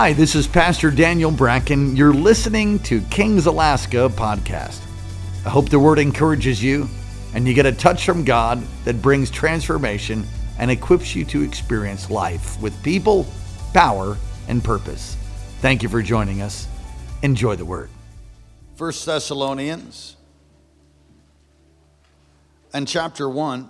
Hi, this is Pastor Daniel Bracken. You're listening to Kings Alaska podcast. I hope the word encourages you and you get a touch from God that brings transformation and equips you to experience life with people, power, and purpose. Thank you for joining us. Enjoy the word. First Thessalonians and chapter 1.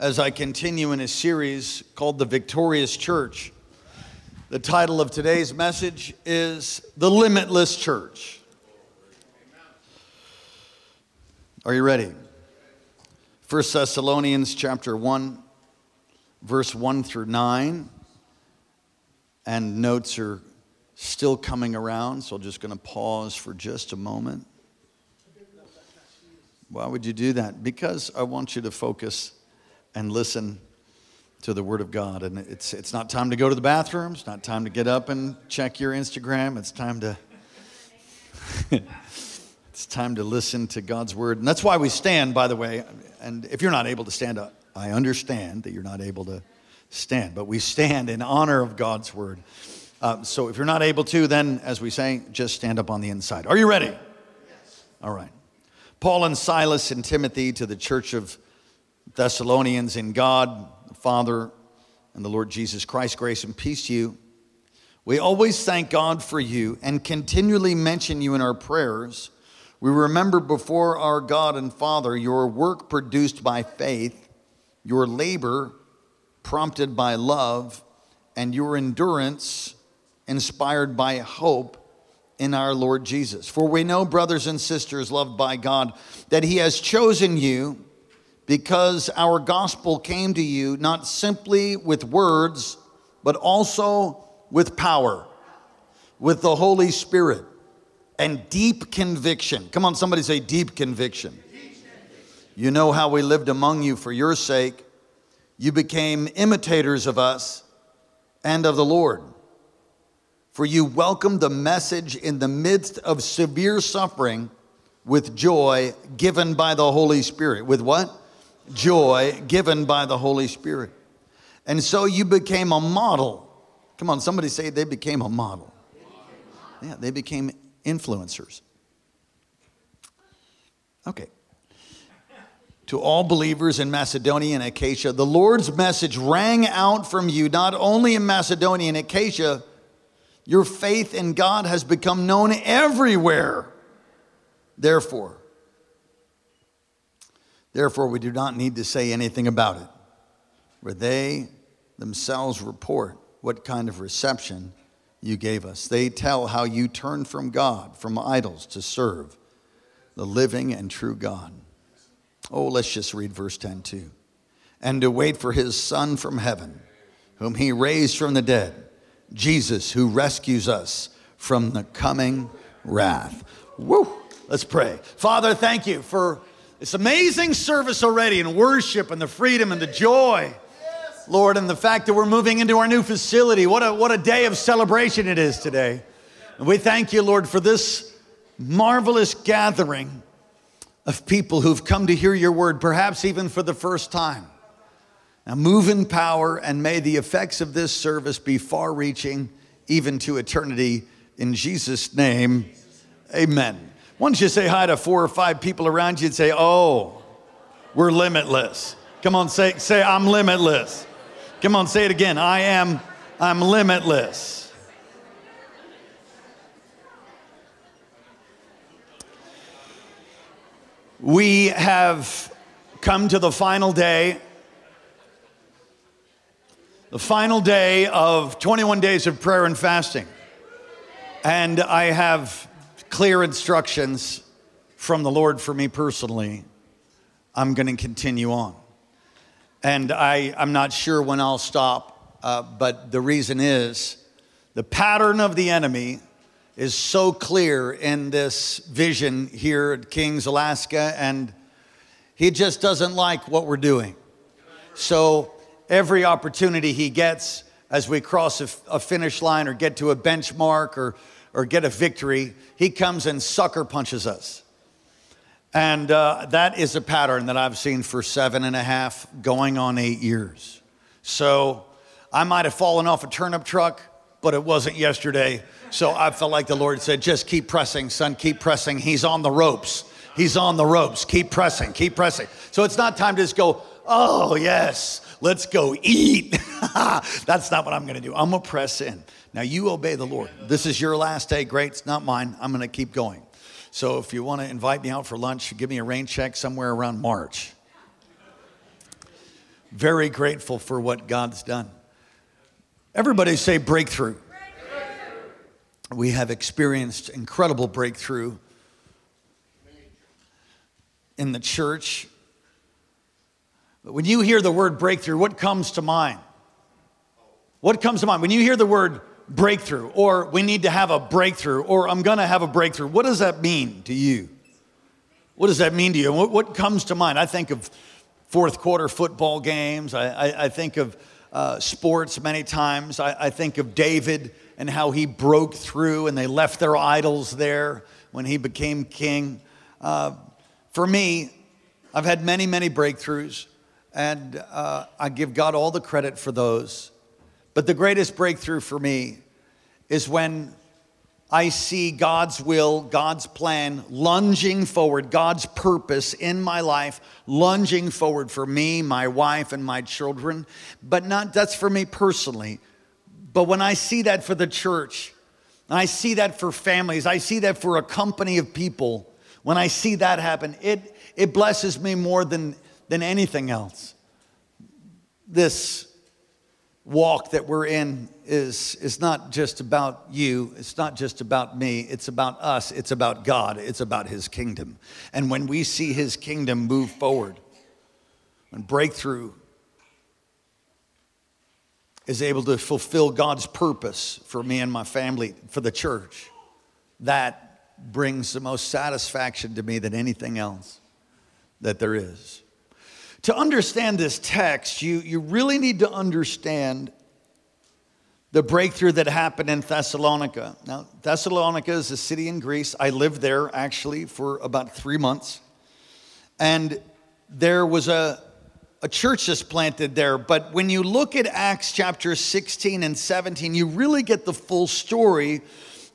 As I continue in a series called The Victorious Church, the title of today's message is The Limitless Church. Are you ready? First Thessalonians chapter 1 verse 1 through 9 and notes are still coming around, so I'm just going to pause for just a moment. Why would you do that? Because I want you to focus and listen to the Word of God. And it's, it's not time to go to the bathroom, it's not time to get up and check your Instagram, it's time to. it's time to listen to God's word. And that's why we stand, by the way. And if you're not able to stand up, I understand that you're not able to stand, but we stand in honor of God's word. Uh, so if you're not able to, then as we say, just stand up on the inside. Are you ready? Yes. All right. Paul and Silas and Timothy to the church of Thessalonians in God, the Father, and the Lord Jesus Christ, grace and peace to you. We always thank God for you and continually mention you in our prayers. We remember before our God and Father your work produced by faith, your labor prompted by love, and your endurance inspired by hope in our Lord Jesus. For we know, brothers and sisters loved by God, that He has chosen you because our gospel came to you not simply with words, but also with power, with the Holy Spirit, and deep conviction. Come on, somebody say deep conviction. You know how we lived among you for your sake. You became imitators of us and of the Lord. For you welcomed the message in the midst of severe suffering with joy given by the Holy Spirit. With what? Joy given by the Holy Spirit. And so you became a model. Come on, somebody say they became a model. Yeah, they became influencers. Okay. To all believers in Macedonia and Achaia, the Lord's message rang out from you, not only in Macedonia and Achaia, your faith in God has become known everywhere. Therefore, therefore, we do not need to say anything about it, for they themselves report what kind of reception you gave us. They tell how you turned from God, from idols, to serve the living and true God. Oh, let's just read verse 10 too. And to wait for his Son from heaven, whom he raised from the dead, Jesus, who rescues us from the coming wrath. Woo! Let's pray. Father, thank you for this amazing service already and worship and the freedom and the joy Lord, and the fact that we're moving into our new facility. What a, what a day of celebration it is today. And we thank you, Lord, for this marvelous gathering of people who've come to hear your word, perhaps even for the first time. Now, move in power, and may the effects of this service be far reaching, even to eternity. In Jesus' name, amen. Why don't you say hi to four or five people around you and say, Oh, we're limitless. Come on, say, say I'm limitless. Come on, say it again. I am, I'm limitless. We have come to the final day, the final day of 21 days of prayer and fasting. And I have clear instructions from the Lord for me personally. I'm going to continue on. And I, I'm not sure when I'll stop, uh, but the reason is the pattern of the enemy is so clear in this vision here at Kings, Alaska, and he just doesn't like what we're doing. So every opportunity he gets as we cross a, a finish line or get to a benchmark or, or get a victory, he comes and sucker punches us. And uh, that is a pattern that I've seen for seven and a half, going on eight years. So I might have fallen off a turnip truck, but it wasn't yesterday. So I felt like the Lord said, just keep pressing, son, keep pressing. He's on the ropes. He's on the ropes. Keep pressing, keep pressing. So it's not time to just go, oh, yes, let's go eat. That's not what I'm gonna do. I'm gonna press in. Now you obey the Lord. This is your last day. Great, it's not mine. I'm gonna keep going. So if you wanna invite me out for lunch, give me a rain check somewhere around March. Very grateful for what God's done. Everybody say breakthrough. breakthrough. We have experienced incredible breakthrough in the church. But when you hear the word breakthrough, what comes to mind? What comes to mind? When you hear the word breakthrough, or we need to have a breakthrough, or I'm gonna have a breakthrough, what does that mean to you? What does that mean to you? What, what comes to mind? I think of fourth quarter football games, I, I, I think of uh, sports many times. I, I think of David and how he broke through and they left their idols there when he became king. Uh, for me, I've had many, many breakthroughs, and uh, I give God all the credit for those. But the greatest breakthrough for me is when I see God's will, God's plan lunging forward, God's purpose in my life lunging forward for me, my wife, and my children. But not that's for me personally. But when I see that for the church, I see that for families, I see that for a company of people, when I see that happen, it, it blesses me more than, than anything else. This walk that we're in is, is not just about you, it's not just about me, it's about us, it's about God, it's about His kingdom. And when we see His kingdom move forward, when breakthrough is able to fulfill God's purpose for me and my family, for the church, that brings the most satisfaction to me than anything else that there is. To understand this text, you, you really need to understand the breakthrough that happened in Thessalonica. Now, Thessalonica is a city in Greece. I lived there actually for about three months. And there was a, a church that's planted there. But when you look at Acts chapter 16 and 17, you really get the full story.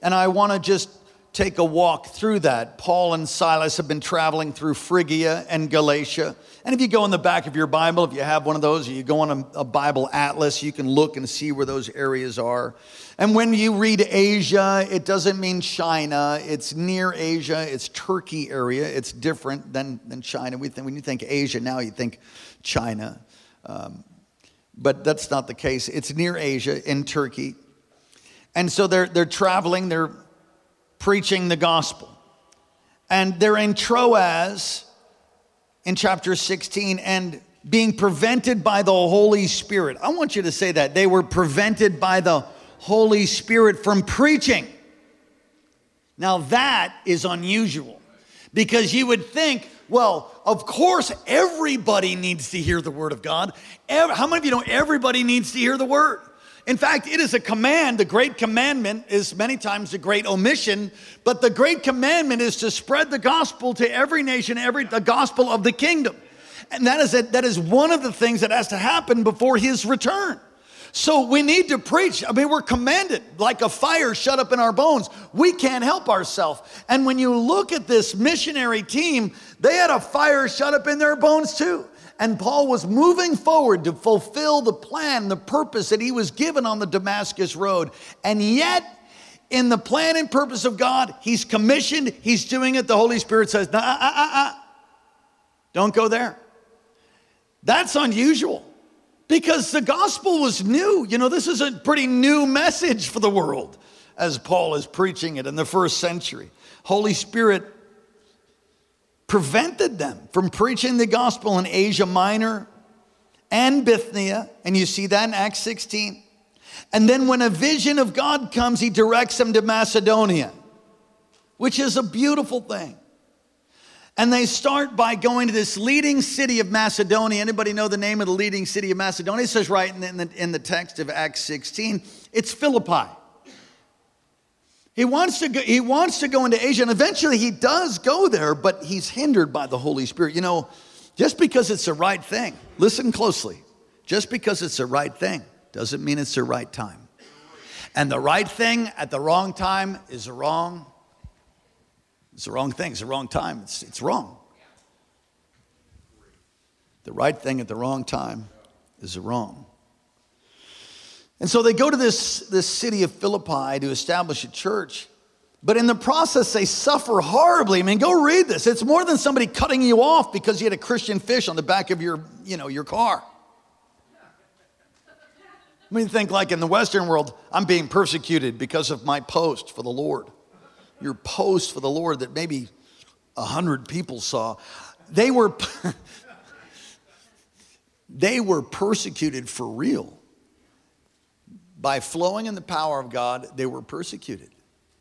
And I want to just take a walk through that. Paul and Silas have been traveling through Phrygia and Galatia. And if you go in the back of your Bible, if you have one of those, or you go on a, a, Bible atlas, you can look and see where those areas are. And when you read Asia, it doesn't mean China. It's near Asia. It's Turkey area. It's different than, than China. We think, when you think Asia now, you think China. Um, but that's not the case. It's near Asia in Turkey. And so they're, they're traveling, they're preaching the gospel. And they're in Troas in chapter 16 and being prevented by the Holy Spirit. I want you to say that. They were prevented by the Holy Spirit from preaching. Now, that is unusual because you would think, well, of course, everybody needs to hear the word of God. How many of you know everybody needs to hear the word? In fact, it is a command. The great commandment is many times the great omission, but the great commandment is to spread the gospel to every nation, every the gospel of the kingdom. And that is a, that is one of the things that has to happen before his return. So we need to preach. I mean, we're commanded like a fire shut up in our bones. We can't help ourselves. And when you look at this missionary team, they had a fire shut up in their bones too. And Paul was moving forward to fulfill the plan, the purpose that he was given on the Damascus road. And yet, in the plan and purpose of God, he's commissioned, he's doing it. The Holy Spirit says, nah, uh, uh, uh, don't go there. That's unusual because the gospel was new. You know, this is a pretty new message for the world as Paul is preaching it in the first century. Holy Spirit prevented them from preaching the gospel in Asia Minor and Bithynia. And you see that in Acts 16. And then when a vision of God comes, he directs them to Macedonia, which is a beautiful thing. And they start by going to this leading city of Macedonia. Anybody know the name of the leading city of Macedonia? It says right in the, in the text of Acts 16, it's Philippi. He wants to go, he wants to go into Asia, and eventually he does go there, but he's hindered by the Holy Spirit. You know, just because it's the right thing, listen closely, just because it's the right thing doesn't mean it's the right time. And the right thing at the wrong time is wrong. It's the wrong thing. It's the wrong time. It's, it's wrong. The right thing at the wrong time is wrong. And so they go to this, this city of Philippi to establish a church. But in the process, they suffer horribly. I mean, go read this. It's more than somebody cutting you off because you had a Christian fish on the back of your, you know, your car. I mean, think like in the Western world, I'm being persecuted because of my post for the Lord. Your post for the Lord that maybe a hundred people saw. They were, they were persecuted for real. By flowing in the power of God, they were persecuted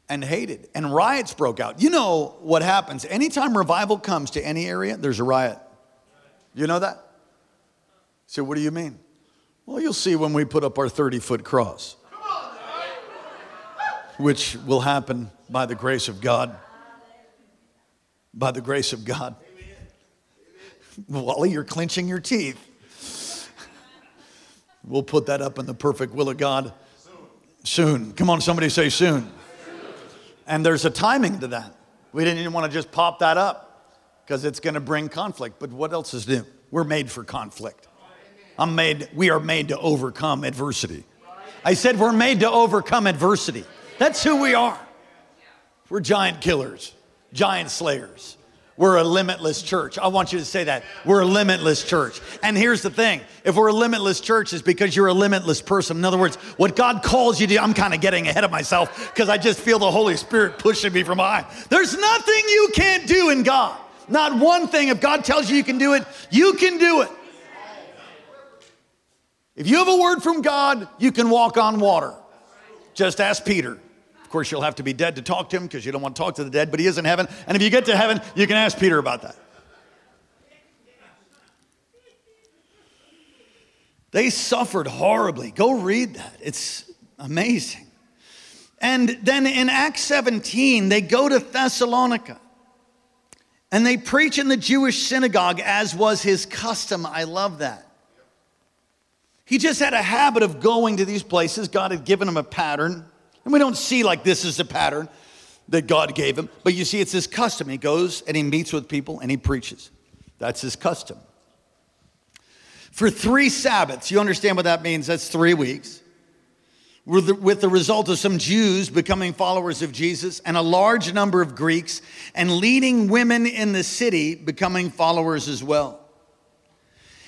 and hated, and riots broke out. You know what happens anytime revival comes to any area, there's a riot. You know that? So, what do you mean? Well, you'll see when we put up our 30 foot cross, which will happen by the grace of God. By the grace of God. Wally, you're clenching your teeth. We'll put that up in the perfect will of God soon. Come on, somebody say soon. And there's a timing to that. We didn't even want to just pop that up because it's going to bring conflict. But what else is new? We're made for conflict. I'm made, we are made to overcome adversity. I said we're made to overcome adversity. That's who we are. We're giant killers, giant slayers. We're a limitless church. I want you to say that. We're a limitless church. And here's the thing if we're a limitless church, it's because you're a limitless person. In other words, what God calls you to, I'm kind of getting ahead of myself because I just feel the Holy Spirit pushing me from behind. There's nothing you can't do in God. Not one thing. If God tells you you can do it, you can do it. If you have a word from God, you can walk on water. Just ask Peter course, you'll have to be dead to talk to him because you don't want to talk to the dead, but he is in heaven. And if you get to heaven, you can ask Peter about that. They suffered horribly. Go read that. It's amazing. And then in Acts 17, they go to Thessalonica and they preach in the Jewish synagogue as was his custom. I love that. He just had a habit of going to these places. God had given him a pattern. And we don't see like this is the pattern that God gave him, but you see, it's his custom. He goes and he meets with people and he preaches. That's his custom. For three Sabbaths, you understand what that means? That's three weeks. With the, with the result of some Jews becoming followers of Jesus and a large number of Greeks and leading women in the city becoming followers as well.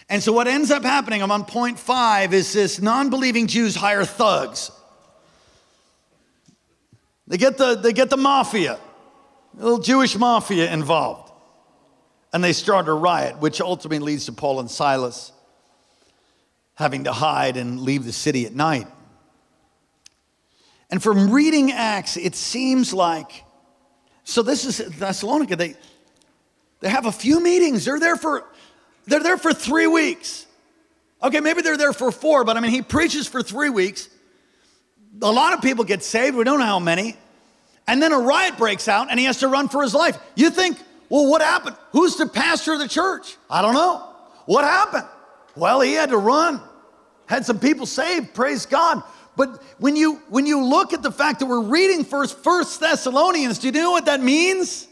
And so, what ends up happening, I'm on point five, is this non believing Jews hire thugs they get the, they get the mafia, little Jewish mafia involved. And they start a riot, which ultimately leads to Paul and Silas having to hide and leave the city at night. And from reading Acts, it seems like so this is Thessalonica. They they have a few meetings. They're there for they're there for three weeks. Okay, maybe they're there for four, but I mean he preaches for three weeks a lot of people get saved. We don't know how many. And then a riot breaks out and he has to run for his life. You think, well, what happened? Who's the pastor of the church? I don't know. What happened? Well, he had to run. Had some people saved, praise God. But when you when you look at the fact that we're reading first First Thessalonians, do you know what that means?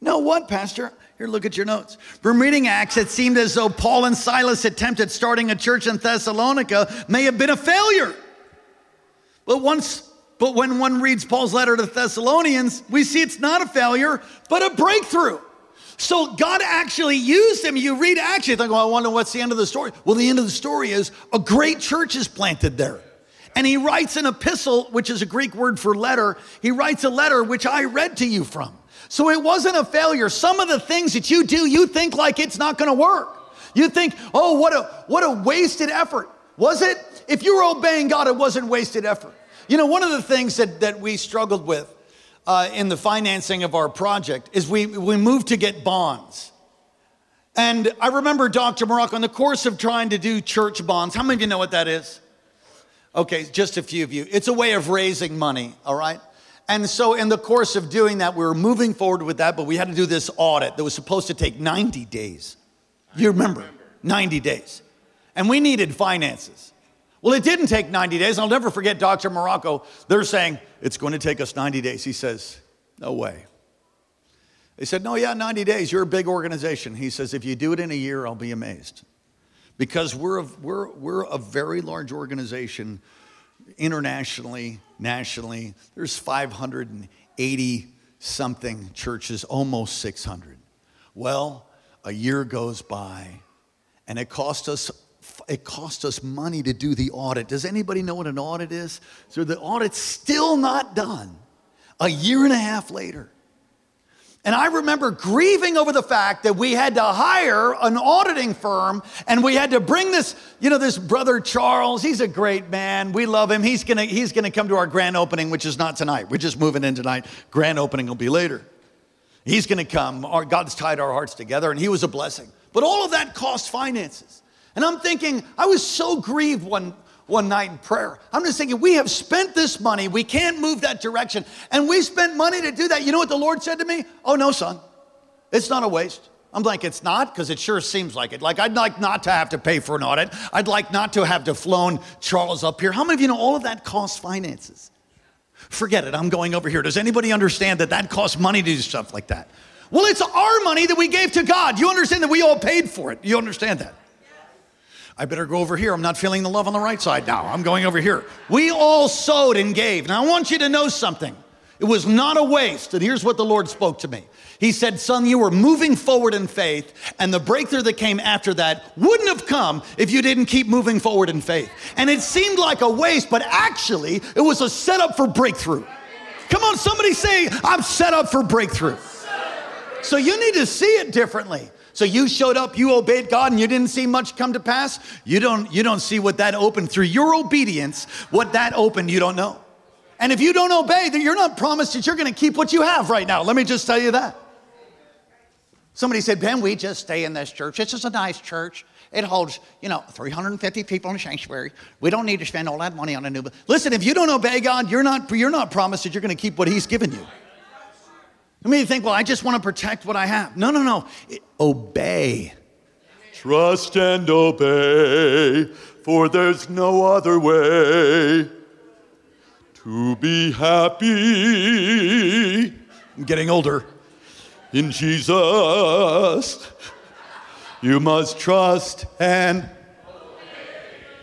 You know what, Pastor? Here, look at your notes. From reading Acts, it seemed as though Paul and Silas' attempt at starting a church in Thessalonica may have been a failure. But once but when one reads Paul's letter to the Thessalonians, we see it's not a failure, but a breakthrough. So God actually used him. You read Acts, you think, well, I wonder what's the end of the story. Well, the end of the story is a great church is planted there. And he writes an epistle, which is a Greek word for letter. He writes a letter which I read to you from. So it wasn't a failure. Some of the things that you do, you think like it's not going to work. You think, oh, what a what a wasted effort. Was it? If you were obeying God, it wasn't wasted effort. You know, one of the things that, that we struggled with uh, in the financing of our project is we, we moved to get bonds. And I remember Dr. Morocco in the course of trying to do church bonds. How many of you know what that is? Okay, just a few of you. It's a way of raising money, all right? And so, in the course of doing that, we were moving forward with that, but we had to do this audit that was supposed to take 90 days. You remember, 90 days. And we needed finances. Well, it didn't take 90 days. I'll never forget Dr. Morocco. They're saying, it's going to take us 90 days. He says, no way. They said, no, yeah, 90 days. You're a big organization. He says, if you do it in a year, I'll be amazed. Because we're a, we're, we're a very large organization internationally, nationally. There's 580 something churches, almost 600. Well, a year goes by and it cost us it cost us money to do the audit. Does anybody know what an audit is? So the audit's still not done a year and a half later. And I remember grieving over the fact that we had to hire an auditing firm and we had to bring this, you know, this brother Charles. He's a great man. We love him. He's gonna, he's gonna come to our grand opening, which is not tonight. We're just moving in tonight. Grand opening will be later. He's gonna come. Our, God's tied our hearts together and he was a blessing. But all of that cost finances. And I'm thinking, I was so grieved one, one night in prayer. I'm just thinking, we have spent this money. We can't move that direction. And we spent money to do that. You know what the Lord said to me? Oh, no, son. It's not a waste. I'm like, it's not, because it sure seems like it. Like, I'd like not to have to pay for an audit. I'd like not to have to flown Charles up here. How many of you know all of that costs finances? Forget it. I'm going over here. Does anybody understand that that costs money to do stuff like that? Well, it's our money that we gave to God. You understand that we all paid for it. You understand that? I better go over here. I'm not feeling the love on the right side now. I'm going over here. We all sowed and gave. Now, I want you to know something. It was not a waste. And here's what the Lord spoke to me. He said, Son, you were moving forward in faith, and the breakthrough that came after that wouldn't have come if you didn't keep moving forward in faith. And it seemed like a waste, but actually, it was a setup for breakthrough. Come on, somebody say, I'm set up for breakthrough. So you need to see it differently. So you showed up, you obeyed God, and you didn't see much come to pass. You don't, you don't see what that opened through your obedience, what that opened, you don't know. And if you don't obey, then you're not promised that you're going to keep what you have right now. Let me just tell you that. Somebody said, Ben, we just stay in this church. This is a nice church. It holds, you know, 350 people in the sanctuary. We don't need to spend all that money on a new. Listen, if you don't obey God, you're not, you're not promised that you're going to keep what He's given you. I mean, you think, well, I just want to protect what I have. No, no, no. It, obey. Trust and obey, for there's no other way to be happy. I'm getting older. In Jesus, you must trust and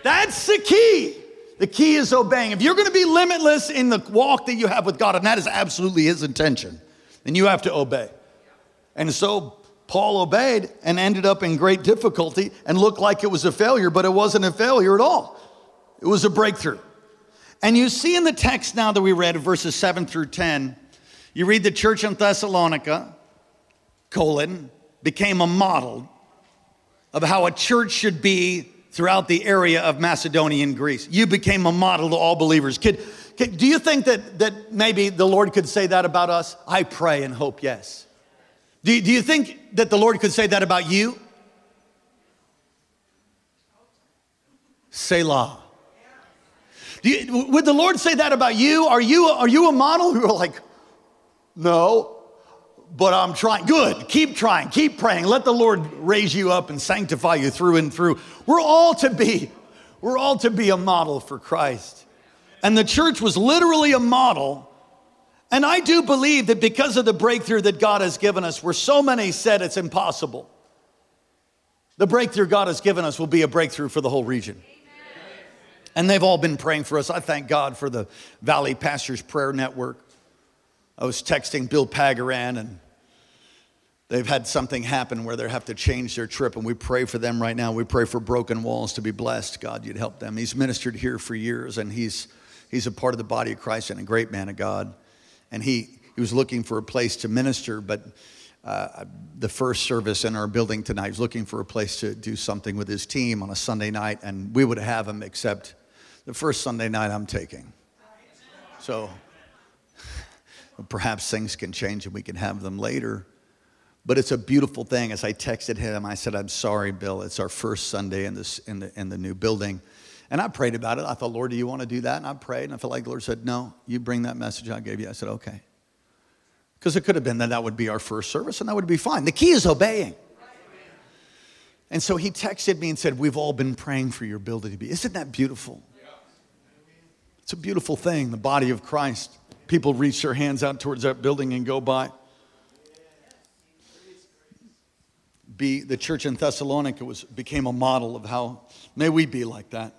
That's the key. The key is obeying. If you're going to be limitless in the walk that you have with God, and that is absolutely His intention then you have to obey. And so Paul obeyed and ended up in great difficulty and looked like it was a failure, but it wasn't a failure at all. It was a breakthrough. And you see in the text now that we read, verses 7 through 10, you read the church in Thessalonica, colon, became a model of how a church should be throughout the area of Macedonia and Greece. You became a model to all believers. Kid, do you think that, that maybe the Lord could say that about us? I pray and hope yes. Do, do you think that the Lord could say that about you? Selah. You, would the Lord say that about you? Are you, are you a model? You're like, no, but I'm trying. Good. Keep trying. Keep praying. Let the Lord raise you up and sanctify you through and through. We're all to be, we're all to be a model for Christ. And the church was literally a model. And I do believe that because of the breakthrough that God has given us, where so many said it's impossible, the breakthrough God has given us will be a breakthrough for the whole region. And they've all been praying for us. I thank God for the Valley Pastors Prayer Network. I was texting Bill Pagaran, and they've had something happen where they have to change their trip, and we pray for them right now. We pray for broken walls to be blessed. God, you'd help them. He's ministered here for years, and he's He's a part of the body of Christ and a great man of God. And he, he was looking for a place to minister, but uh, the first service in our building tonight, he was looking for a place to do something with his team on a Sunday night, and we would have him, except the first Sunday night I'm taking. So perhaps things can change and we can have them later. But it's a beautiful thing. As I texted him, I said, I'm sorry, Bill. It's our first Sunday in, this, in, the, in the new building. And I prayed about it. I thought, Lord, do you want to do that? And I prayed, and I felt like the Lord said, No, you bring that message I gave you. I said, Okay. Because it could have been that that would be our first service, and that would be fine. The key is obeying. And so he texted me and said, We've all been praying for your ability to be. Isn't that beautiful? It's a beautiful thing, the body of Christ. People reach their hands out towards that building and go by. Be the church in Thessalonica was became a model of how may we be like that.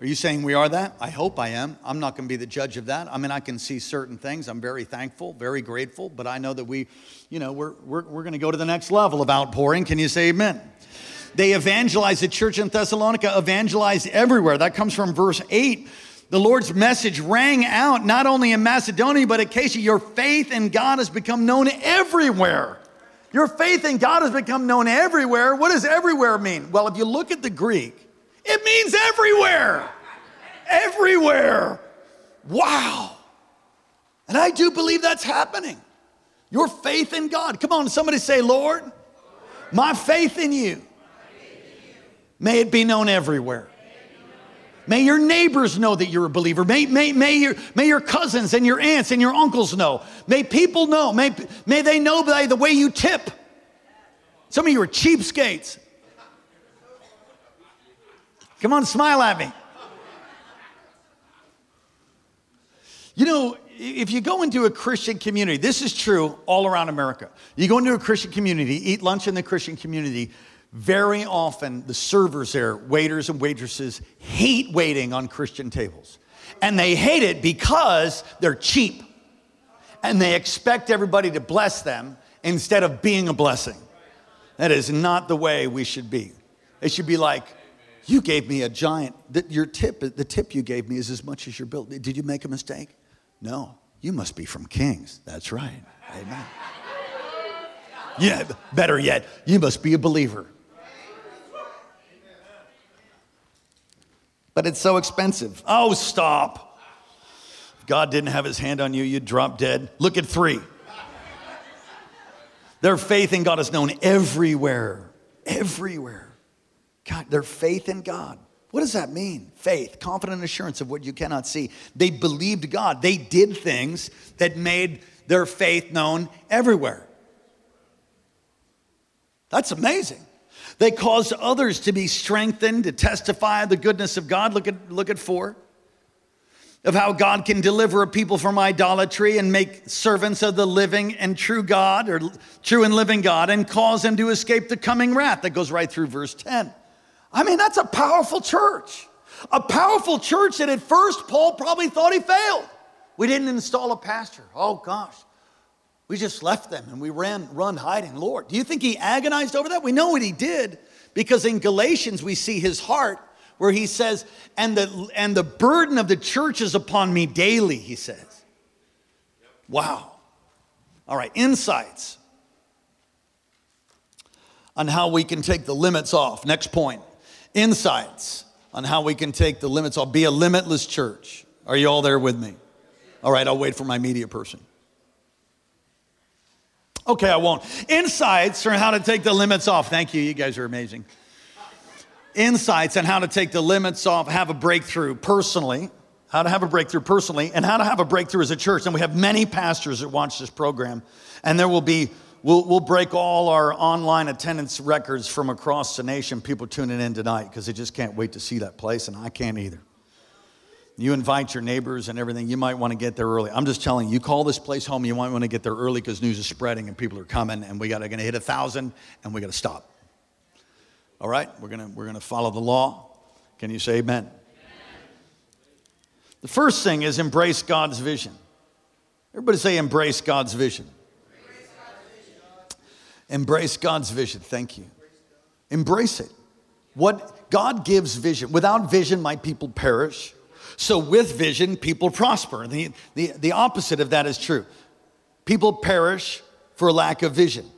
Are you saying we are that? I hope I am. I'm not going to be the judge of that. I mean, I can see certain things. I'm very thankful, very grateful, but I know that we, you know, we're, we're, we're going to go to the next level of outpouring. Can you say amen? They evangelized the church in Thessalonica, evangelized everywhere. That comes from verse 8. The Lord's message rang out not only in Macedonia, but at Achaia. Your faith in God has become known everywhere. Your faith in God has become known everywhere. What does everywhere mean? Well, if you look at the Greek, it means everywhere. Everywhere. Wow. And I do believe that's happening. Your faith in God. Come on, somebody say, Lord, my faith in you, may it be known everywhere. May your neighbors know that you're a believer. May, may, may, your, may your cousins and your aunts and your uncles know. May people know. May, may they know by the way you tip. Some of you are cheapskates. Come on, smile at me. You know, if you go into a Christian community, this is true all around America. You go into a Christian community, eat lunch in the Christian community, very often the servers there, waiters and waitresses, hate waiting on Christian tables. And they hate it because they're cheap. And they expect everybody to bless them instead of being a blessing. That is not the way we should be. It should be like, you gave me a giant, your tip, the tip you gave me is as much as your bill. Did you make a mistake? No. You must be from Kings. That's right. Amen. Yeah, better yet, you must be a believer. But it's so expensive. Oh, stop. If God didn't have his hand on you, you'd drop dead. Look at three. Their faith in God is known everywhere. Everywhere. God, their faith in God. What does that mean? Faith, confident assurance of what you cannot see. They believed God. They did things that made their faith known everywhere. That's amazing. They caused others to be strengthened, to testify the goodness of God. Look at, look at four. Of how God can deliver a people from idolatry and make servants of the living and true God, or true and living God, and cause them to escape the coming wrath. That goes right through verse 10. I mean, that's a powerful church. A powerful church that at first Paul probably thought he failed. We didn't install a pastor. Oh gosh. We just left them and we ran run hiding. Lord, do you think he agonized over that? We know what he did because in Galatians we see his heart where he says, and the and the burden of the church is upon me daily, he says. Wow. All right, insights on how we can take the limits off. Next point insights on how we can take the limits off. Be a limitless church. Are you all there with me? All right, I'll wait for my media person. Okay, I won't. Insights on how to take the limits off. Thank you. You guys are amazing. Insights on how to take the limits off, have a breakthrough personally, how to have a breakthrough personally, and how to have a breakthrough as a church. And we have many pastors that watch this program, and there will be We'll, we'll break all our online attendance records from across the nation, people tuning in tonight, because they just can't wait to see that place, and I can't either. You invite your neighbors and everything, you might want to get there early. I'm just telling you, you call this place home, you might want to get there early because news is spreading and people are coming, and we got to hit a thousand, and we got to stop. All right, we're gonna we're gonna follow the law. Can you say amen? amen? The first thing is embrace God's vision. Everybody say embrace God's vision. Embrace God's vision. Thank you. Embrace it. What God gives vision. Without vision, my people perish. So with vision, people prosper. The, the, the opposite of that is true. People perish for lack of vision.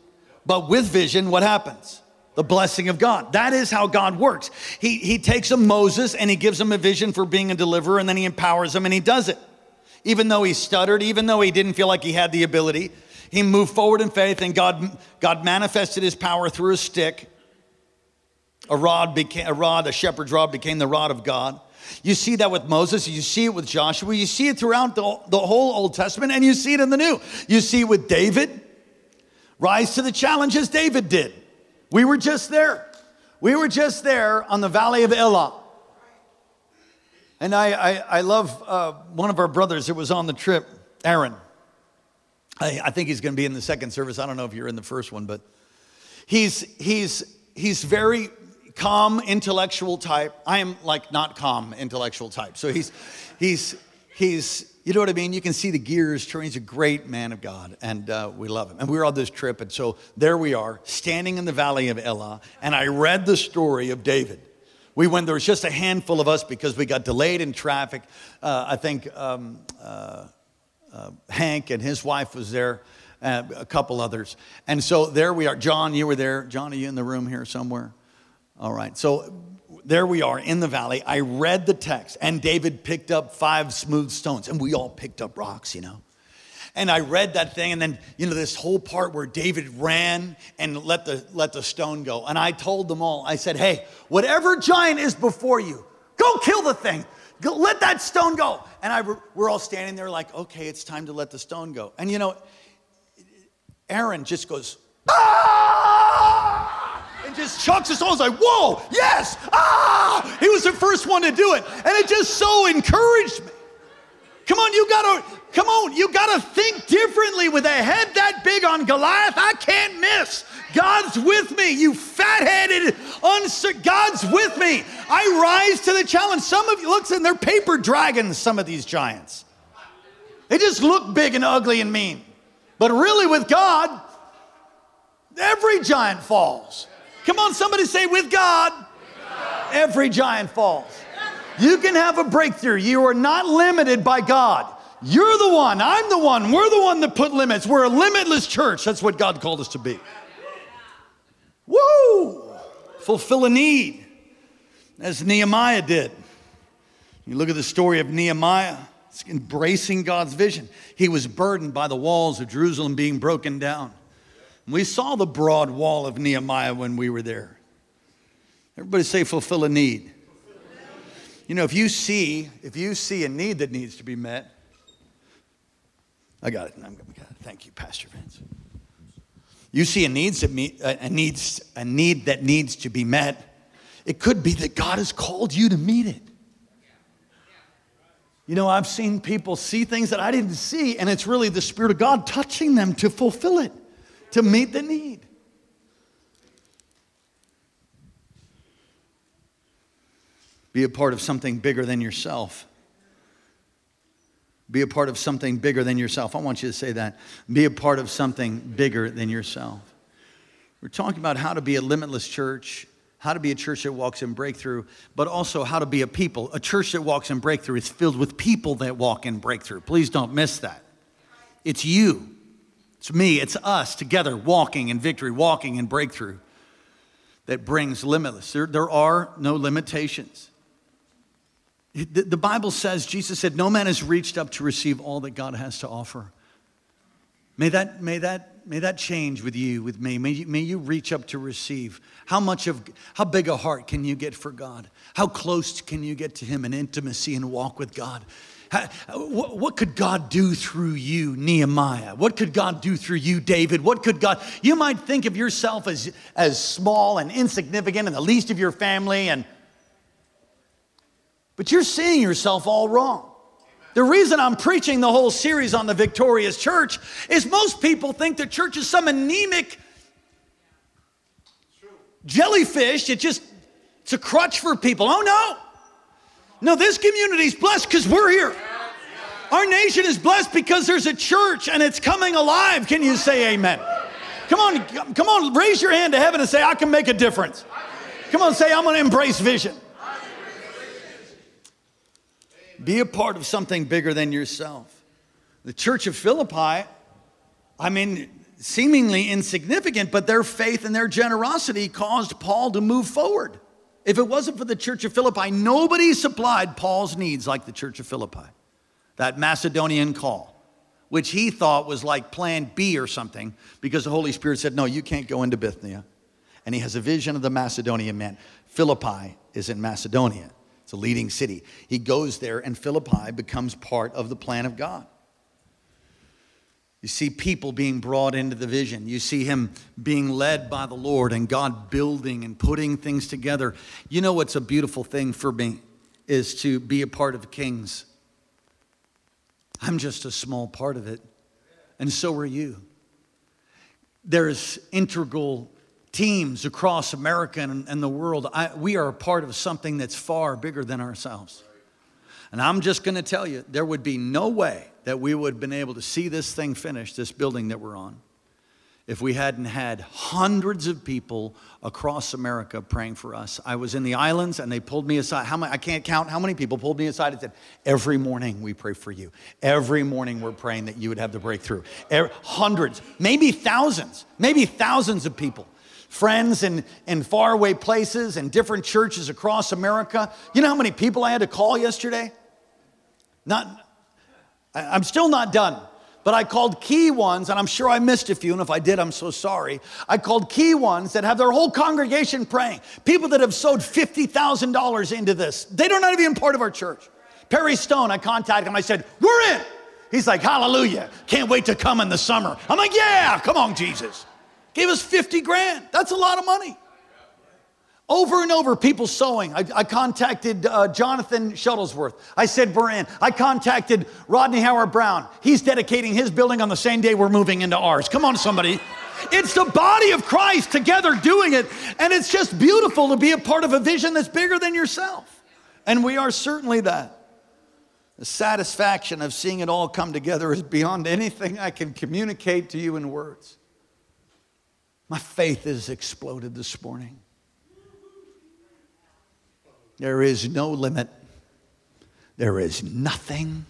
But with vision, what happens? The blessing of God. That is how God works. He, he takes a Moses and he gives him a vision for being a deliverer, and then he empowers him and he does it. Even though he stuttered, even though he didn't feel like he had the ability, he moved forward in faith, and God, God manifested his power through a stick. A rod became a rod, a shepherd's rod became the rod of God. You see that with Moses, you see it with Joshua, you see it throughout the, the whole Old Testament, and you see it in the New. You see it with David. Rise to the challenge as David did. We were just there. We were just there on the valley of Elah. And I, I, I love uh, one of our brothers that was on the trip, Aaron. I, I think he's going to be in the second service. I don't know if you're in the first one, but he's, he's, he's very calm, intellectual type. I am like not calm, intellectual type. So he's, he's, he's, you know what I mean? You can see the gears turning. He's a great man of God, and uh, we love him. And we were on this trip, and so there we are, standing in the valley of Elah, and I read the story of David. We went, there was just a handful of us because we got delayed in traffic. Uh, I think um, uh, uh, Hank and his wife was there, uh, a couple others. And so there we are. John, you were there. John, are you in the room here somewhere? All right. So there we are in the valley. I read the text, and David picked up five smooth stones, and we all picked up rocks, you know. And I read that thing, and then, you know, this whole part where David ran and let the, let the stone go. And I told them all, I said, hey, whatever giant is before you, go kill the thing. Let that stone go. And I, we're all standing there like, okay, it's time to let the stone go. And, you know, Aaron just goes, ah! And just chucks his stones like, whoa, yes, ah! He was the first one to do it. And it just so encouraged me. Come on, you gotta, come on, you gotta think differently with a head that big on Goliath. I can't miss. God's with me, you fat headed, uns- God's with me. I rise to the challenge. Some of you, look, and they're paper dragons, some of these giants. They just look big and ugly and mean. But really, with God, every giant falls. Come on, somebody say, with God, every giant falls. You can have a breakthrough. You are not limited by God. You're the one. I'm the one. We're the one that put limits. We're a limitless church. That's what God called us to be. Woo! Fulfill a need, as Nehemiah did. You look at the story of Nehemiah, it's embracing God's vision. He was burdened by the walls of Jerusalem being broken down. We saw the broad wall of Nehemiah when we were there. Everybody say, fulfill a need. You know, if you see, if you see a need that needs to be met, I got it. I'm, got it. Thank you, Pastor Vince. You see a needs that a needs a need that needs to be met. It could be that God has called you to meet it. You know, I've seen people see things that I didn't see, and it's really the Spirit of God touching them to fulfill it, to meet the need. Be a part of something bigger than yourself. Be a part of something bigger than yourself. I want you to say that. Be a part of something bigger than yourself. We're talking about how to be a limitless church, how to be a church that walks in breakthrough, but also how to be a people. A church that walks in breakthrough is filled with people that walk in breakthrough. Please don't miss that. It's you, it's me, it's us together walking in victory, walking in breakthrough that brings limitless. There, there are no limitations. The Bible says, Jesus said, No man has reached up to receive all that God has to offer. May that, may that, may that change with you, with me. May you, may you reach up to receive. How much of, how big a heart can you get for God? How close can you get to Him in intimacy and walk with God? What could God do through you, Nehemiah? What could God do through you, David? What could God, you might think of yourself as, as small and insignificant and the least of your family and but you're seeing yourself all wrong. The reason I'm preaching the whole series on the victorious church is most people think the church is some anemic jellyfish. It just, it's a crutch for people. Oh no. No, this community is blessed because we're here. Our nation is blessed because there's a church and it's coming alive. Can you say amen? Come on, come on, raise your hand to heaven and say, I can make a difference. Come on, say, I'm going to embrace vision. Be a part of something bigger than yourself. The church of Philippi, I mean, seemingly insignificant, but their faith and their generosity caused Paul to move forward. If it wasn't for the church of Philippi, nobody supplied Paul's needs like the church of Philippi. That Macedonian call, which he thought was like plan B or something, because the Holy Spirit said, No, you can't go into Bithynia. And he has a vision of the Macedonian man. Philippi is in Macedonia. It's a leading city. He goes there, and Philippi becomes part of the plan of God. You see people being brought into the vision. You see him being led by the Lord and God building and putting things together. You know what's a beautiful thing for me is to be a part of Kings. I'm just a small part of it, and so are you. There's integral teams across America and, and the world. I, we are a part of something that's far bigger than ourselves. And I'm just going to tell you, there would be no way that we would have been able to see this thing finished, this building that we're on, if we hadn't had hundreds of people across America praying for us. I was in the islands and they pulled me aside. How many, I can't count how many people pulled me aside and said, Every morning we pray for you. Every morning we're praying that you would have the breakthrough. Every, hundreds, maybe thousands, maybe thousands of people. Friends in, in faraway places and different churches across America. You know how many people I had to call yesterday? Not, I'm still not done. But I called key ones, and I'm sure I missed a few, and if I did, I'm so sorry. I called key ones that have their whole congregation praying. People that have sowed $50,000 into this. They don't even part of our church. Perry Stone, I contacted him. I said, We're in. He's like, Hallelujah. Can't wait to come in the summer. I'm like, Yeah, come on, Jesus. Gave us 50 grand. That's a lot of money. Over and over, people sowing. I, I contacted uh, Jonathan Shuttlesworth. I said, Baran. I contacted Rodney Howard-Browne. He's dedicating his building on the same day we're moving into ours. Come on, somebody. It's the body of Christ together doing it. And it's just beautiful to be a part of a vision that's bigger than yourself. And we are certainly that. The satisfaction of seeing it all come together is beyond anything I can communicate to you in words. My faith has exploded this morning. There is no limit. There is nothing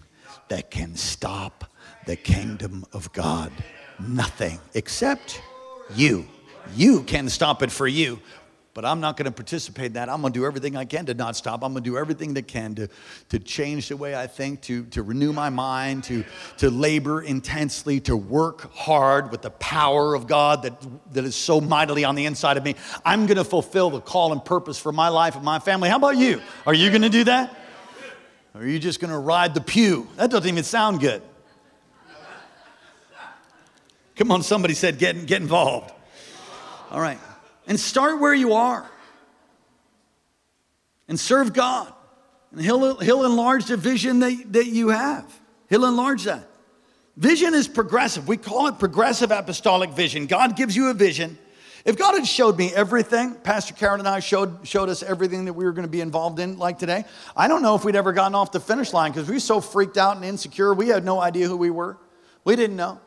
that can stop the kingdom of God. Nothing except you. You can stop it for you. But I'm not going to participate in that. I'm going to do everything I can to not stop. I'm going to do everything that can to, to change the way I think, to, to renew my mind, to, to labor intensely, to work hard with the power of God that, that is so mightily on the inside of me. I'm going to fulfill the call and purpose for my life and my family. How about you? Are you going to do that? Or are you just going to ride the pew? That doesn't even sound good. Come on, somebody said get, get involved. All right and start where you are and serve God. And he'll, he'll enlarge the vision that, that you have. He'll enlarge that. Vision is progressive. We call it progressive apostolic vision. God gives you a vision. If God had showed me everything, Pastor Karen and I showed, showed us everything that we were going to be involved in, like today, I don't know if we'd ever gotten off the finish line because we were so freaked out and insecure. We had no idea who we were. We didn't know.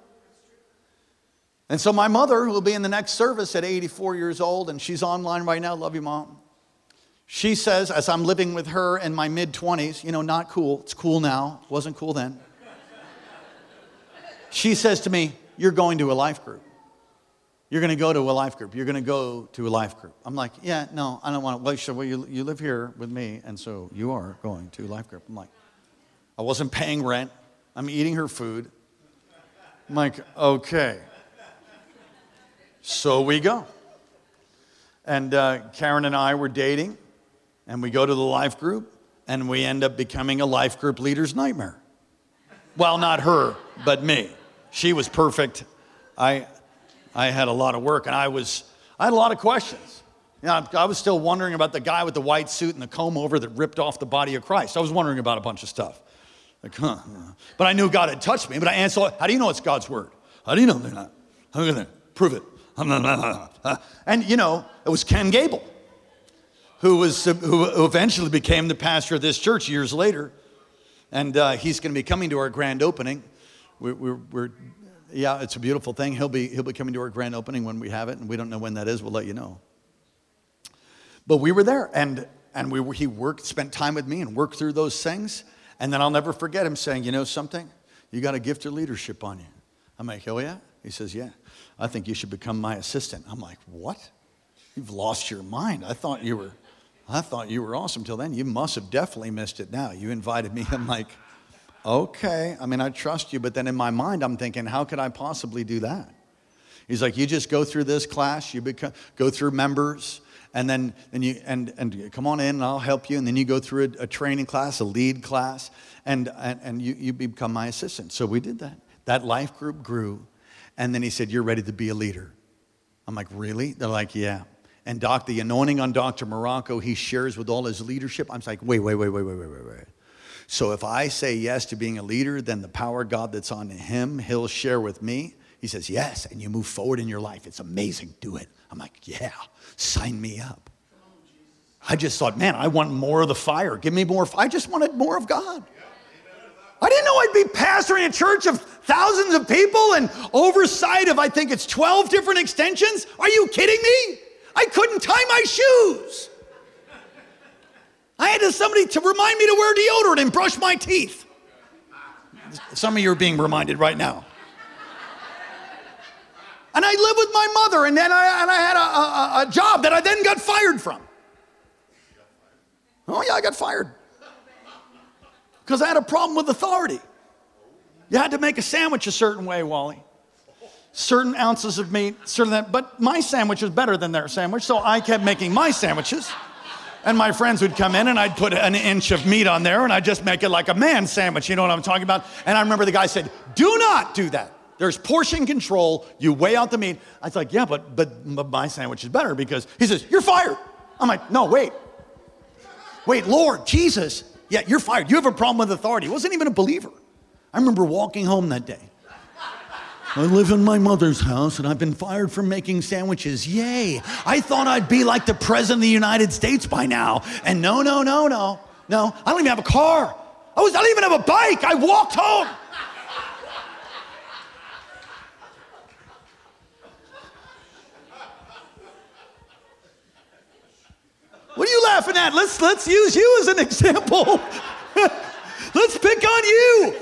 And so my mother, who will be in the next service at 84 years old, and she's online right now, love you, mom. She says, as I'm living with her in my mid 20s, you know, not cool, it's cool now, wasn't cool then. She says to me, You're going to a life group. You're going to go to a life group. You're going to go to a life group. I'm like, Yeah, no, I don't want to. Well, so, well you, you live here with me, and so you are going to a life group. I'm like, I wasn't paying rent. I'm eating her food. I'm like, Okay. So we go. And uh, Karen and I were dating, and we go to the life group, and we end up becoming a life group leader's nightmare. Well, not her, but me. She was perfect. I, I had a lot of work, and I was, I had a lot of questions. You know, I was still wondering about the guy with the white suit and the comb over that ripped off the body of Christ. I was wondering about a bunch of stuff. Like, huh. But I knew God had touched me. But I answered, how do you know it's God's word? How do you know they're not? How can they prove it? And you know, it was Ken Gable, who, was, who eventually became the pastor of this church years later. And uh, he's going to be coming to our grand opening. We're, we're, we're, yeah, it's a beautiful thing. He'll be, he'll be coming to our grand opening when we have it, and we don't know when that is. We'll let you know. But we were there, and, and we were, he worked, spent time with me and worked through those things. And then I'll never forget him saying, You know something? You got a gift of leadership on you. I'm like, Oh, yeah? He says, Yeah. I think you should become my assistant. I'm like, what? You've lost your mind. I thought you were, I thought you were awesome till then. You must have definitely missed it now. You invited me. I'm like, okay. I mean, I trust you, but then in my mind, I'm thinking, how could I possibly do that? He's like, you just go through this class, you become, go through members, and then, and you and, and come on in and I'll help you. And then you go through a, a training class, a lead class, and, and, and you, you become my assistant. So we did that. That life group grew and then he said, You're ready to be a leader. I'm like, Really? They're like, Yeah. And Doc, the anointing on Dr. Morocco, he shares with all his leadership. I'm like, Wait, wait, wait, wait, wait, wait, wait, wait. So if I say yes to being a leader, then the power God that's on him, he'll share with me. He says, Yes, and you move forward in your life. It's amazing. Do it. I'm like, Yeah, sign me up. I just thought, man, I want more of the fire. Give me more. I just wanted more of God. Yeah. I didn't know I'd be pastoring a church of thousands of people and oversight of, I think it's 12 different extensions. Are you kidding me? I couldn't tie my shoes. I had to, somebody to remind me to wear deodorant and brush my teeth. Some of you are being reminded right now. And I lived with my mother, and then I, and I had a, a, a job that I then got fired from. Oh, yeah, I got fired. Because I had a problem with authority. You had to make a sandwich a certain way, Wally. Certain ounces of meat, certain that, but my sandwich was better than their sandwich, so I kept making my sandwiches. And my friends would come in and I'd put an inch of meat on there and I'd just make it like a man sandwich. You know what I'm talking about? And I remember the guy said, Do not do that. There's portion control. You weigh out the meat. I was like, Yeah, but, but, but my sandwich is better because he says, You're fired. I'm like, No, wait. Wait, Lord, Jesus. Yeah, you're fired. You have a problem with authority. He wasn't even a believer. I remember walking home that day. I live in my mother's house and I've been fired from making sandwiches. Yay. I thought I'd be like the president of the United States by now. And no, no, no, no, no. I don't even have a car. I, was, I don't even have a bike. I walked home. What are you laughing at? Let's, let's use you as an example. let's pick on you.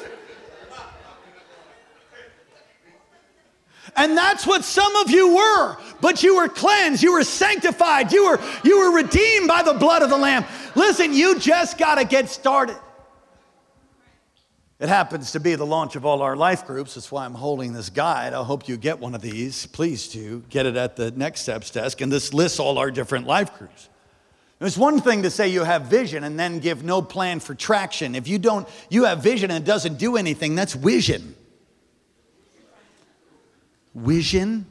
And that's what some of you were. But you were cleansed, you were sanctified, you were, you were redeemed by the blood of the Lamb. Listen, you just got to get started. It happens to be the launch of all our life groups. That's why I'm holding this guide. I hope you get one of these. Please do. Get it at the Next Steps desk. And this lists all our different life groups. It's one thing to say you have vision and then give no plan for traction. If you don't, you have vision and it doesn't do anything, that's vision. Vision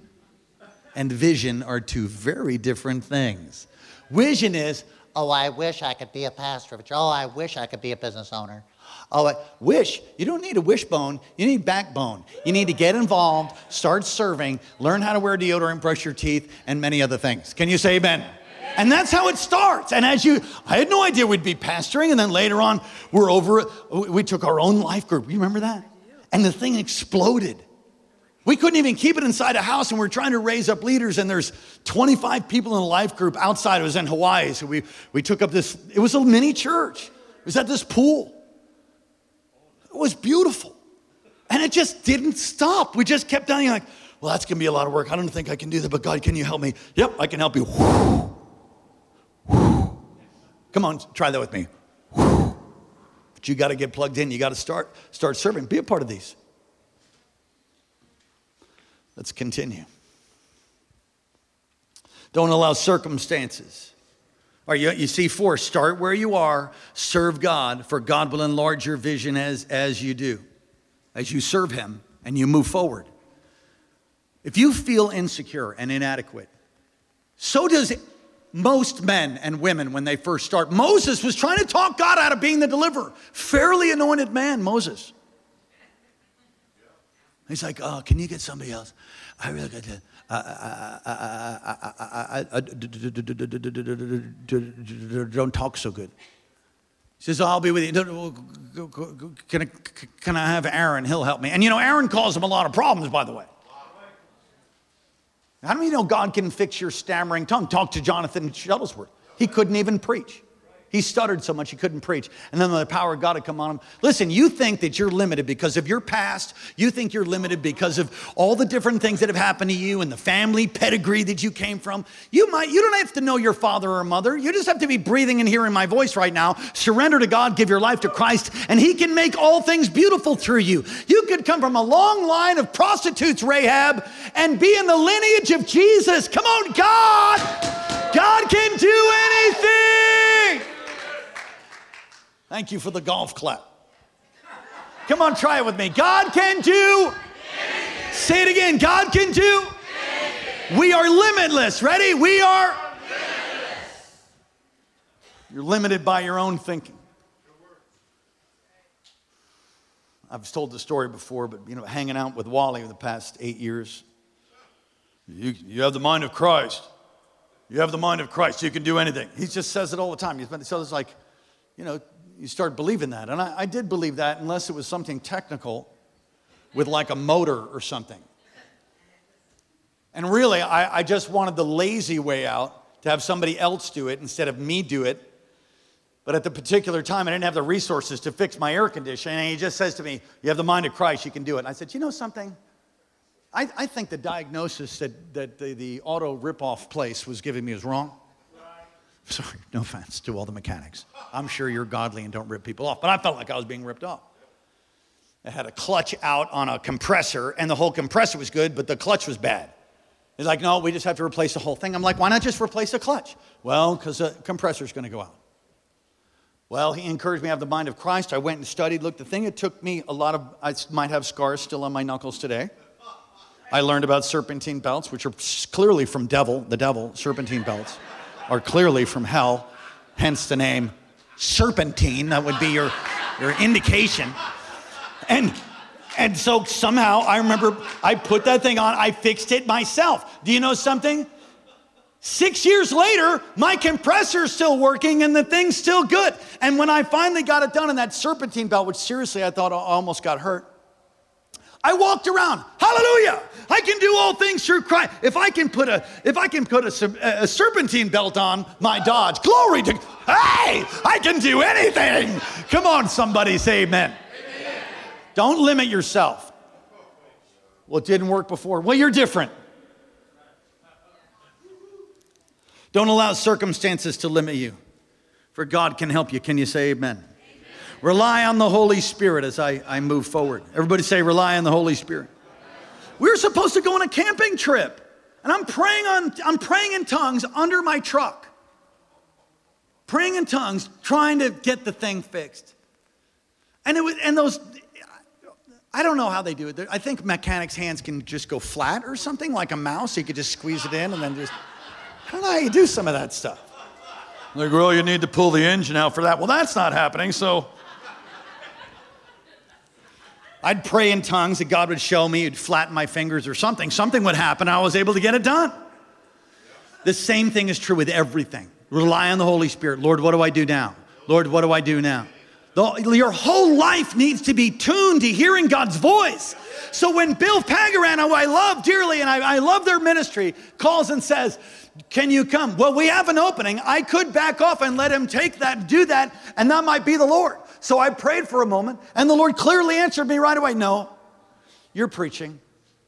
and vision are two very different things. Vision is, Oh, I wish I could be a pastor church. Oh, I wish I could be a business owner. oh, I wish. You don't need a wishbone, you need backbone. You need to get involved, start serving, learn how to wear deodorant, brush your teeth, and many other things. Can you say amen? And that's how it starts. And as you, I had no idea we'd be pastoring, and then later on, we're over, we took our own life group. You remember that? And the thing exploded. We couldn't even keep it inside a house, and we are trying to raise up leaders, and there's 25 people in a life group outside. It was in Hawaii, so we, we took up this, it was a mini church. It was at this pool. It was beautiful. And it just didn't stop. We just kept down, like, well, that's gonna be a lot of work. I don't think I can do that, but God, can you help me? Yep, I can help you. Come on, try that with me. But you got to get plugged in. You got to start start serving. Be a part of these. Let's continue. Don't allow circumstances. Or you, you see, four, start where you are, serve God, for God will enlarge your vision as, as you do, as you serve Him and you move forward. If you feel insecure and inadequate, so does most men and women when they first start. Moses was trying to talk God out of being the deliverer. Fairly anointed man, Moses. He's like, oh, can you get somebody else? I really got to. Don't talk so good. He says, I'll be with you. Can I, can I have Aaron? He'll help me. And you know, Aaron caused him a lot of problems, by the way. How do you know God can fix your stammering tongue? Talk to Jonathan Shuttlesworth. He couldn't even preach. He stuttered so much he couldn't preach. And then the power of God had come on him. Listen, you think that you're limited because of your past. You think you're limited because of all the different things that have happened to you and the family pedigree that you came from. You might, you don't have to know your father or mother. You just have to be breathing and hearing my voice right now. Surrender to God, give your life to Christ, and He can make all things beautiful through you. You could come from a long line of prostitutes, Rahab, and be in the lineage of Jesus. Come on, God! God can do anything! Thank you for the golf clap. Come on, try it with me. God can do. Say it again. God can do. We are limitless. Ready? We are. You're limited by your own thinking. I've told the story before, but you know, hanging out with Wally the past eight years. You, you have the mind of Christ. You have the mind of Christ. You can do anything. He just says it all the time. He's been, So it's like, you know, you start believing that. And I, I did believe that unless it was something technical with like a motor or something. And really, I, I just wanted the lazy way out to have somebody else do it instead of me do it but at the particular time, I didn't have the resources to fix my air conditioning. And he just says to me, You have the mind of Christ, you can do it. And I said, You know something? I, I think the diagnosis that, that the, the auto ripoff place was giving me was wrong. Sorry, no offense to all the mechanics. I'm sure you're godly and don't rip people off, but I felt like I was being ripped off. I had a clutch out on a compressor, and the whole compressor was good, but the clutch was bad. He's like, no, we just have to replace the whole thing. I'm like, why not just replace the clutch? Well, because the compressor's going to go out. Well, he encouraged me to have the mind of Christ. I went and studied. Look, the thing it took me a lot of, I might have scars still on my knuckles today. I learned about serpentine belts, which are clearly from devil, the devil, serpentine belts, are clearly from hell, hence the name serpentine. That would be your, your indication. And and so somehow I remember I put that thing on, I fixed it myself. Do you know something? Six years later, my compressor's still working and the thing's still good. And when I finally got it done in that serpentine belt, which seriously I thought I almost got hurt, I walked around. Hallelujah! I can do all things through Christ. If I can put a if I can put a, a serpentine belt on my Dodge, glory to Hey, I can do anything. Come on, somebody say amen. amen. Don't limit yourself. Well, it didn't work before. Well, you're different. Don't allow circumstances to limit you, for God can help you. Can you say amen? Rely on the Holy Spirit as I, I move forward. Everybody say, rely on the Holy Spirit. We were supposed to go on a camping trip, and I'm praying, on, I'm praying in tongues under my truck. Praying in tongues, trying to get the thing fixed. And, it was, and those, I don't know how they do it. I think mechanics' hands can just go flat or something like a mouse. You could just squeeze it in and then just. I don't know how you do some of that stuff. Like, well, you need to pull the engine out for that. Well, that's not happening, so. I'd pray in tongues that God would show me, he'd flatten my fingers or something. Something would happen. I was able to get it done. The same thing is true with everything. Rely on the Holy Spirit. Lord, what do I do now? Lord, what do I do now? The, your whole life needs to be tuned to hearing God's voice. So when Bill Pagaran, who I love dearly and I, I love their ministry, calls and says, can you come? Well, we have an opening. I could back off and let him take that, do that, and that might be the Lord. So I prayed for a moment, and the Lord clearly answered me right away No, you're preaching,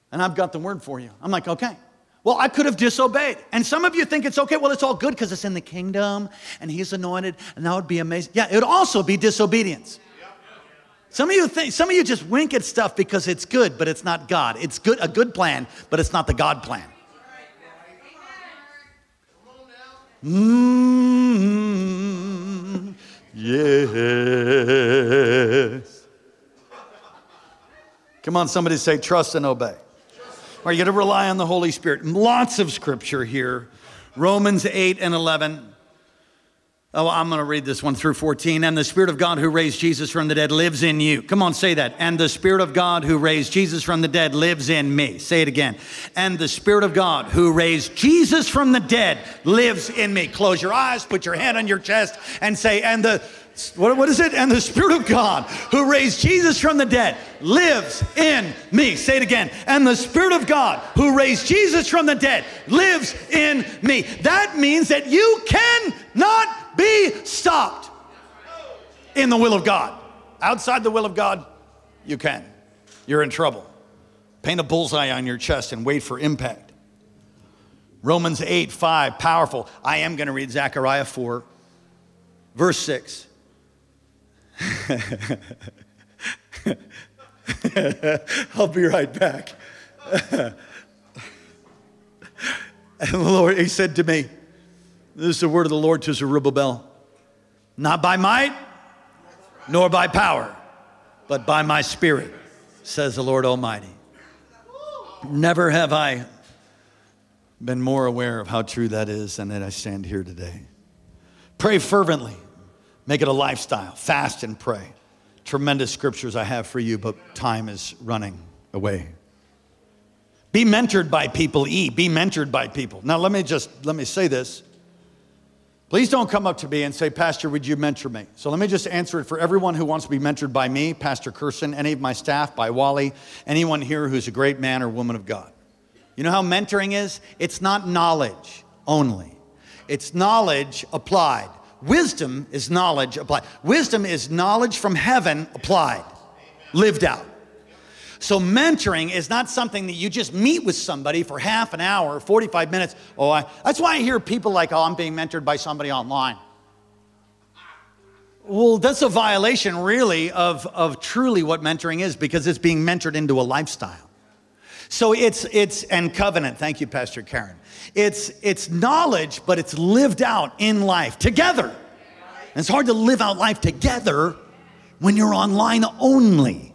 and I've got the word for you. I'm like, okay. Well, I could have disobeyed. And some of you think it's okay. Well, it's all good because it's in the kingdom and he's anointed, and that would be amazing. Yeah, it would also be disobedience. Some of you think, some of you just wink at stuff because it's good, but it's not God. It's good, a good plan, but it's not the God plan. Mm, yes. Come on, somebody say, trust and obey. Are you going to rely on the Holy Spirit? Lots of scripture here. Romans 8 and 11. Oh, I'm going to read this one through 14. And the Spirit of God who raised Jesus from the dead lives in you. Come on, say that. And the Spirit of God who raised Jesus from the dead lives in me. Say it again. And the Spirit of God who raised Jesus from the dead lives in me. Close your eyes, put your hand on your chest, and say, And the what, what is it? And the Spirit of God who raised Jesus from the dead lives in me. Say it again. And the Spirit of God who raised Jesus from the dead lives in me. That means that you cannot be stopped in the will of God. Outside the will of God, you can. You're in trouble. Paint a bullseye on your chest and wait for impact. Romans 8, 5, powerful. I am going to read Zechariah 4, verse 6. I'll be right back. and the Lord, he said to me, This is the word of the Lord to Zerubbabel. Not by might, nor by power, but by my spirit, says the Lord Almighty. Never have I been more aware of how true that is than that I stand here today. Pray fervently. Make it a lifestyle. Fast and pray. Tremendous scriptures I have for you, but time is running away. Be mentored by people, E. Be mentored by people. Now let me just let me say this. Please don't come up to me and say, Pastor, would you mentor me? So let me just answer it for everyone who wants to be mentored by me, Pastor Kerson, any of my staff, by Wally, anyone here who's a great man or woman of God. You know how mentoring is? It's not knowledge only, it's knowledge applied. Wisdom is knowledge applied. Wisdom is knowledge from heaven applied, lived out. So, mentoring is not something that you just meet with somebody for half an hour, 45 minutes. Oh, I, that's why I hear people like, oh, I'm being mentored by somebody online. Well, that's a violation, really, of, of truly what mentoring is because it's being mentored into a lifestyle. So it's it's and covenant. Thank you, Pastor Karen. It's it's knowledge, but it's lived out in life together. And it's hard to live out life together when you're online only.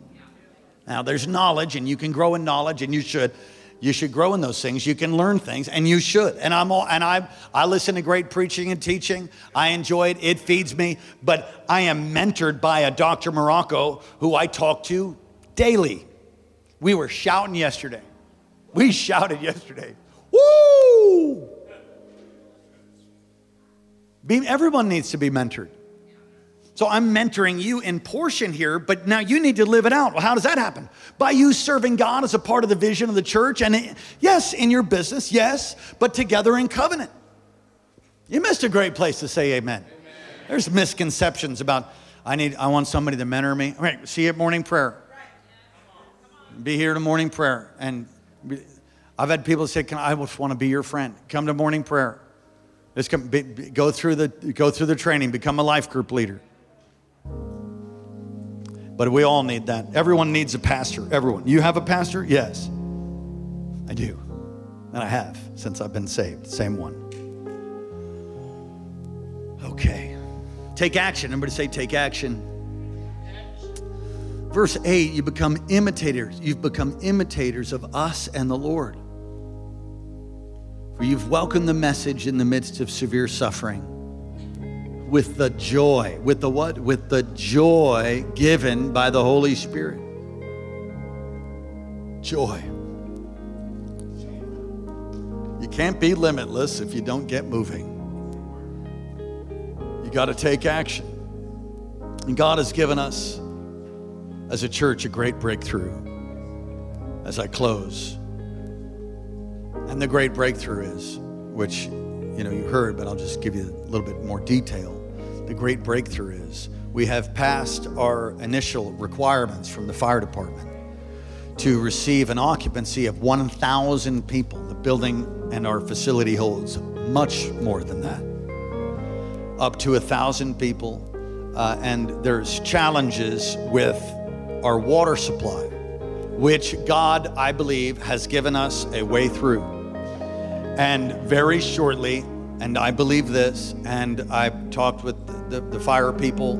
Now, there's knowledge, and you can grow in knowledge, and you should. You should grow in those things. You can learn things, and you should. And I'm all, and I I listen to great preaching and teaching. I enjoy it. It feeds me. But I am mentored by a Dr. Morocco who I talk to daily. We were shouting yesterday. We shouted yesterday. Woo! Everyone needs to be mentored. So I'm mentoring you in portion here, but now you need to live it out. Well, how does that happen? By you serving God as a part of the vision of the church, and it, yes, in your business, yes, but together in covenant. You missed a great place to say amen. amen. There's misconceptions about I need I want somebody to mentor me. All right, see you at morning prayer. Be here to morning prayer, and I've had people say, "Can I just want to be your friend? Come to morning prayer. Just come, be, go through the go through the training, become a life group leader." But we all need that. Everyone needs a pastor. Everyone. You have a pastor? Yes. I do. And I have since I've been saved. Same one. Okay. Take action. Everybody say, take action. Verse 8, you become imitators. You've become imitators of us and the Lord. For you've welcomed the message in the midst of severe suffering with the joy. With the what? With the joy given by the Holy Spirit. Joy. You can't be limitless if you don't get moving. You got to take action. And God has given us, as a church, a great breakthrough. As I close, and the great breakthrough is, which you know you heard, but I'll just give you a little bit more detail. The great breakthrough is we have passed our initial requirements from the fire department to receive an occupancy of 1,000 people. The building and our facility holds much more than that, up to a thousand people. Uh, and there's challenges with our water supply, which God, I believe, has given us a way through. And very shortly, and I believe this, and I've talked with the, the, the fire people.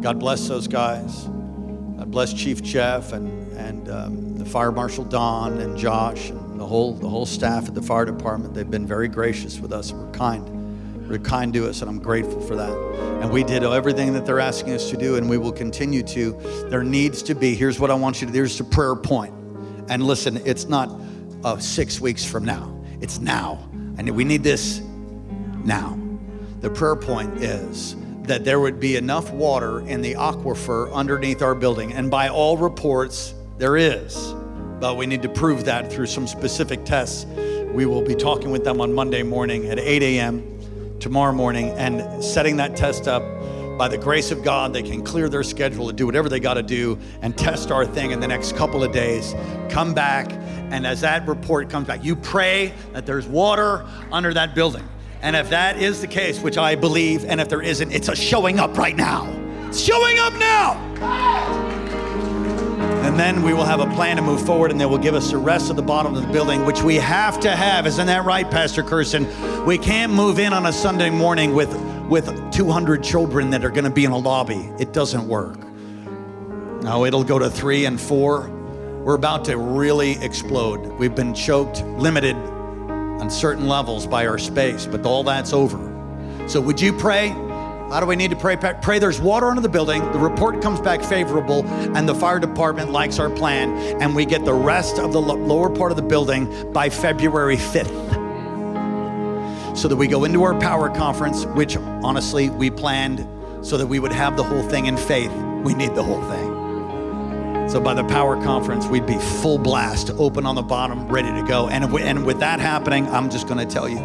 God bless those guys. God bless Chief Jeff and, and um, the fire marshal Don and Josh and the whole, the whole staff at the fire department. They've been very gracious with us were kind. Were kind to us, and I'm grateful for that. And we did everything that they're asking us to do, and we will continue to. There needs to be, here's what I want you to do, here's a prayer point. And listen, it's not uh, six weeks from now it's now. And we need this now. The prayer point is that there would be enough water in the aquifer underneath our building. And by all reports, there is. But we need to prove that through some specific tests. We will be talking with them on Monday morning at 8 a.m. tomorrow morning and setting that test up. By the grace of God, they can clear their schedule to do whatever they got to do and test our thing in the next couple of days. Come back and as that report comes back, you pray that there's water under that building. And if that is the case, which I believe, and if there isn't, it's a showing up right now. It's showing up now. And then we will have a plan to move forward, and they will give us the rest of the bottom of the building, which we have to have. Isn't that right, Pastor Kerson? We can't move in on a Sunday morning with, with 200 children that are going to be in a lobby. It doesn't work. No, it'll go to three and four we're about to really explode. We've been choked, limited on certain levels by our space, but all that's over. So would you pray? How do we need to pray? Pray there's water under the building, the report comes back favorable, and the fire department likes our plan, and we get the rest of the lower part of the building by February 5th. So that we go into our power conference, which honestly we planned so that we would have the whole thing in faith. We need the whole thing. So by the power conference, we'd be full blast, open on the bottom, ready to go. And, we, and with that happening, I'm just going to tell you,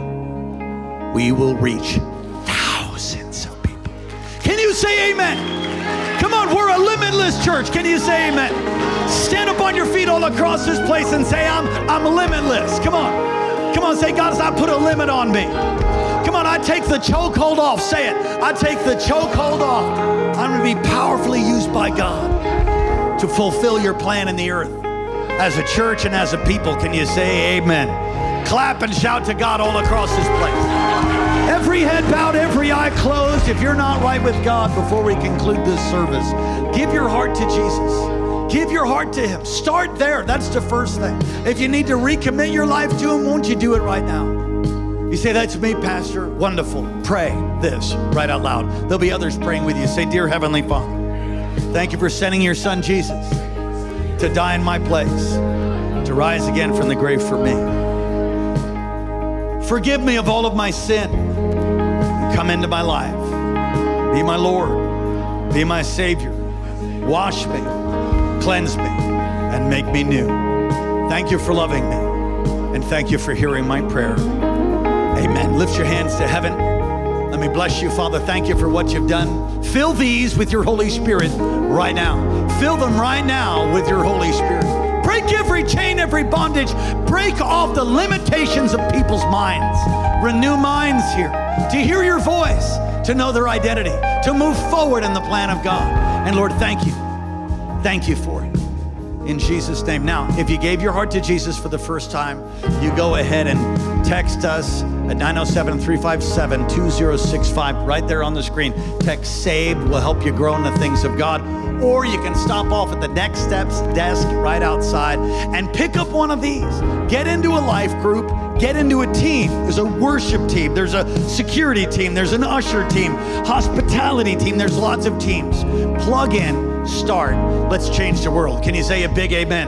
we will reach thousands of people. Can you say amen? Come on, we're a limitless church. Can you say amen? Stand up on your feet all across this place and say, I'm, I'm limitless. Come on. Come on, say, God not put a limit on me. Come on, I take the chokehold off. Say it. I take the chokehold off. I'm going to be powerfully used by God to fulfill your plan in the earth. As a church and as a people, can you say amen? Clap and shout to God all across this place. Every head bowed, every eye closed. If you're not right with God before we conclude this service, give your heart to Jesus. Give your heart to Him. Start there. That's the first thing. If you need to recommit your life to Him, won't you do it right now? You say, That's me, Pastor. Wonderful. Pray this right out loud. There'll be others praying with you. Say, Dear Heavenly Father, thank you for sending your son Jesus to die in my place, to rise again from the grave for me. Forgive me of all of my sin. Come into my life. Be my Lord. Be my Savior. Wash me, cleanse me, and make me new. Thank you for loving me. And thank you for hearing my prayer. Amen. Lift your hands to heaven. Let me bless you, Father. Thank you for what you've done. Fill these with your Holy Spirit right now. Fill them right now with your Holy Spirit. Break every chain, every bondage. Break off the limitations of people's minds. Renew minds here to hear your voice, to know their identity, to move forward in the plan of God. And Lord, thank you. Thank you for it in Jesus' name. Now, if you gave your heart to Jesus for the first time, you go ahead and text us at 907 357 2065 right there on the screen. Text SAVED will help you grow in the things of God. Or you can stop off at the Next Steps desk right outside and pick up one of these. Get into a life group, get into a team. There's a worship team, there's a security team, there's an usher team, hospitality team, there's lots of teams. Plug in, start. Let's change the world. Can you say a big amen?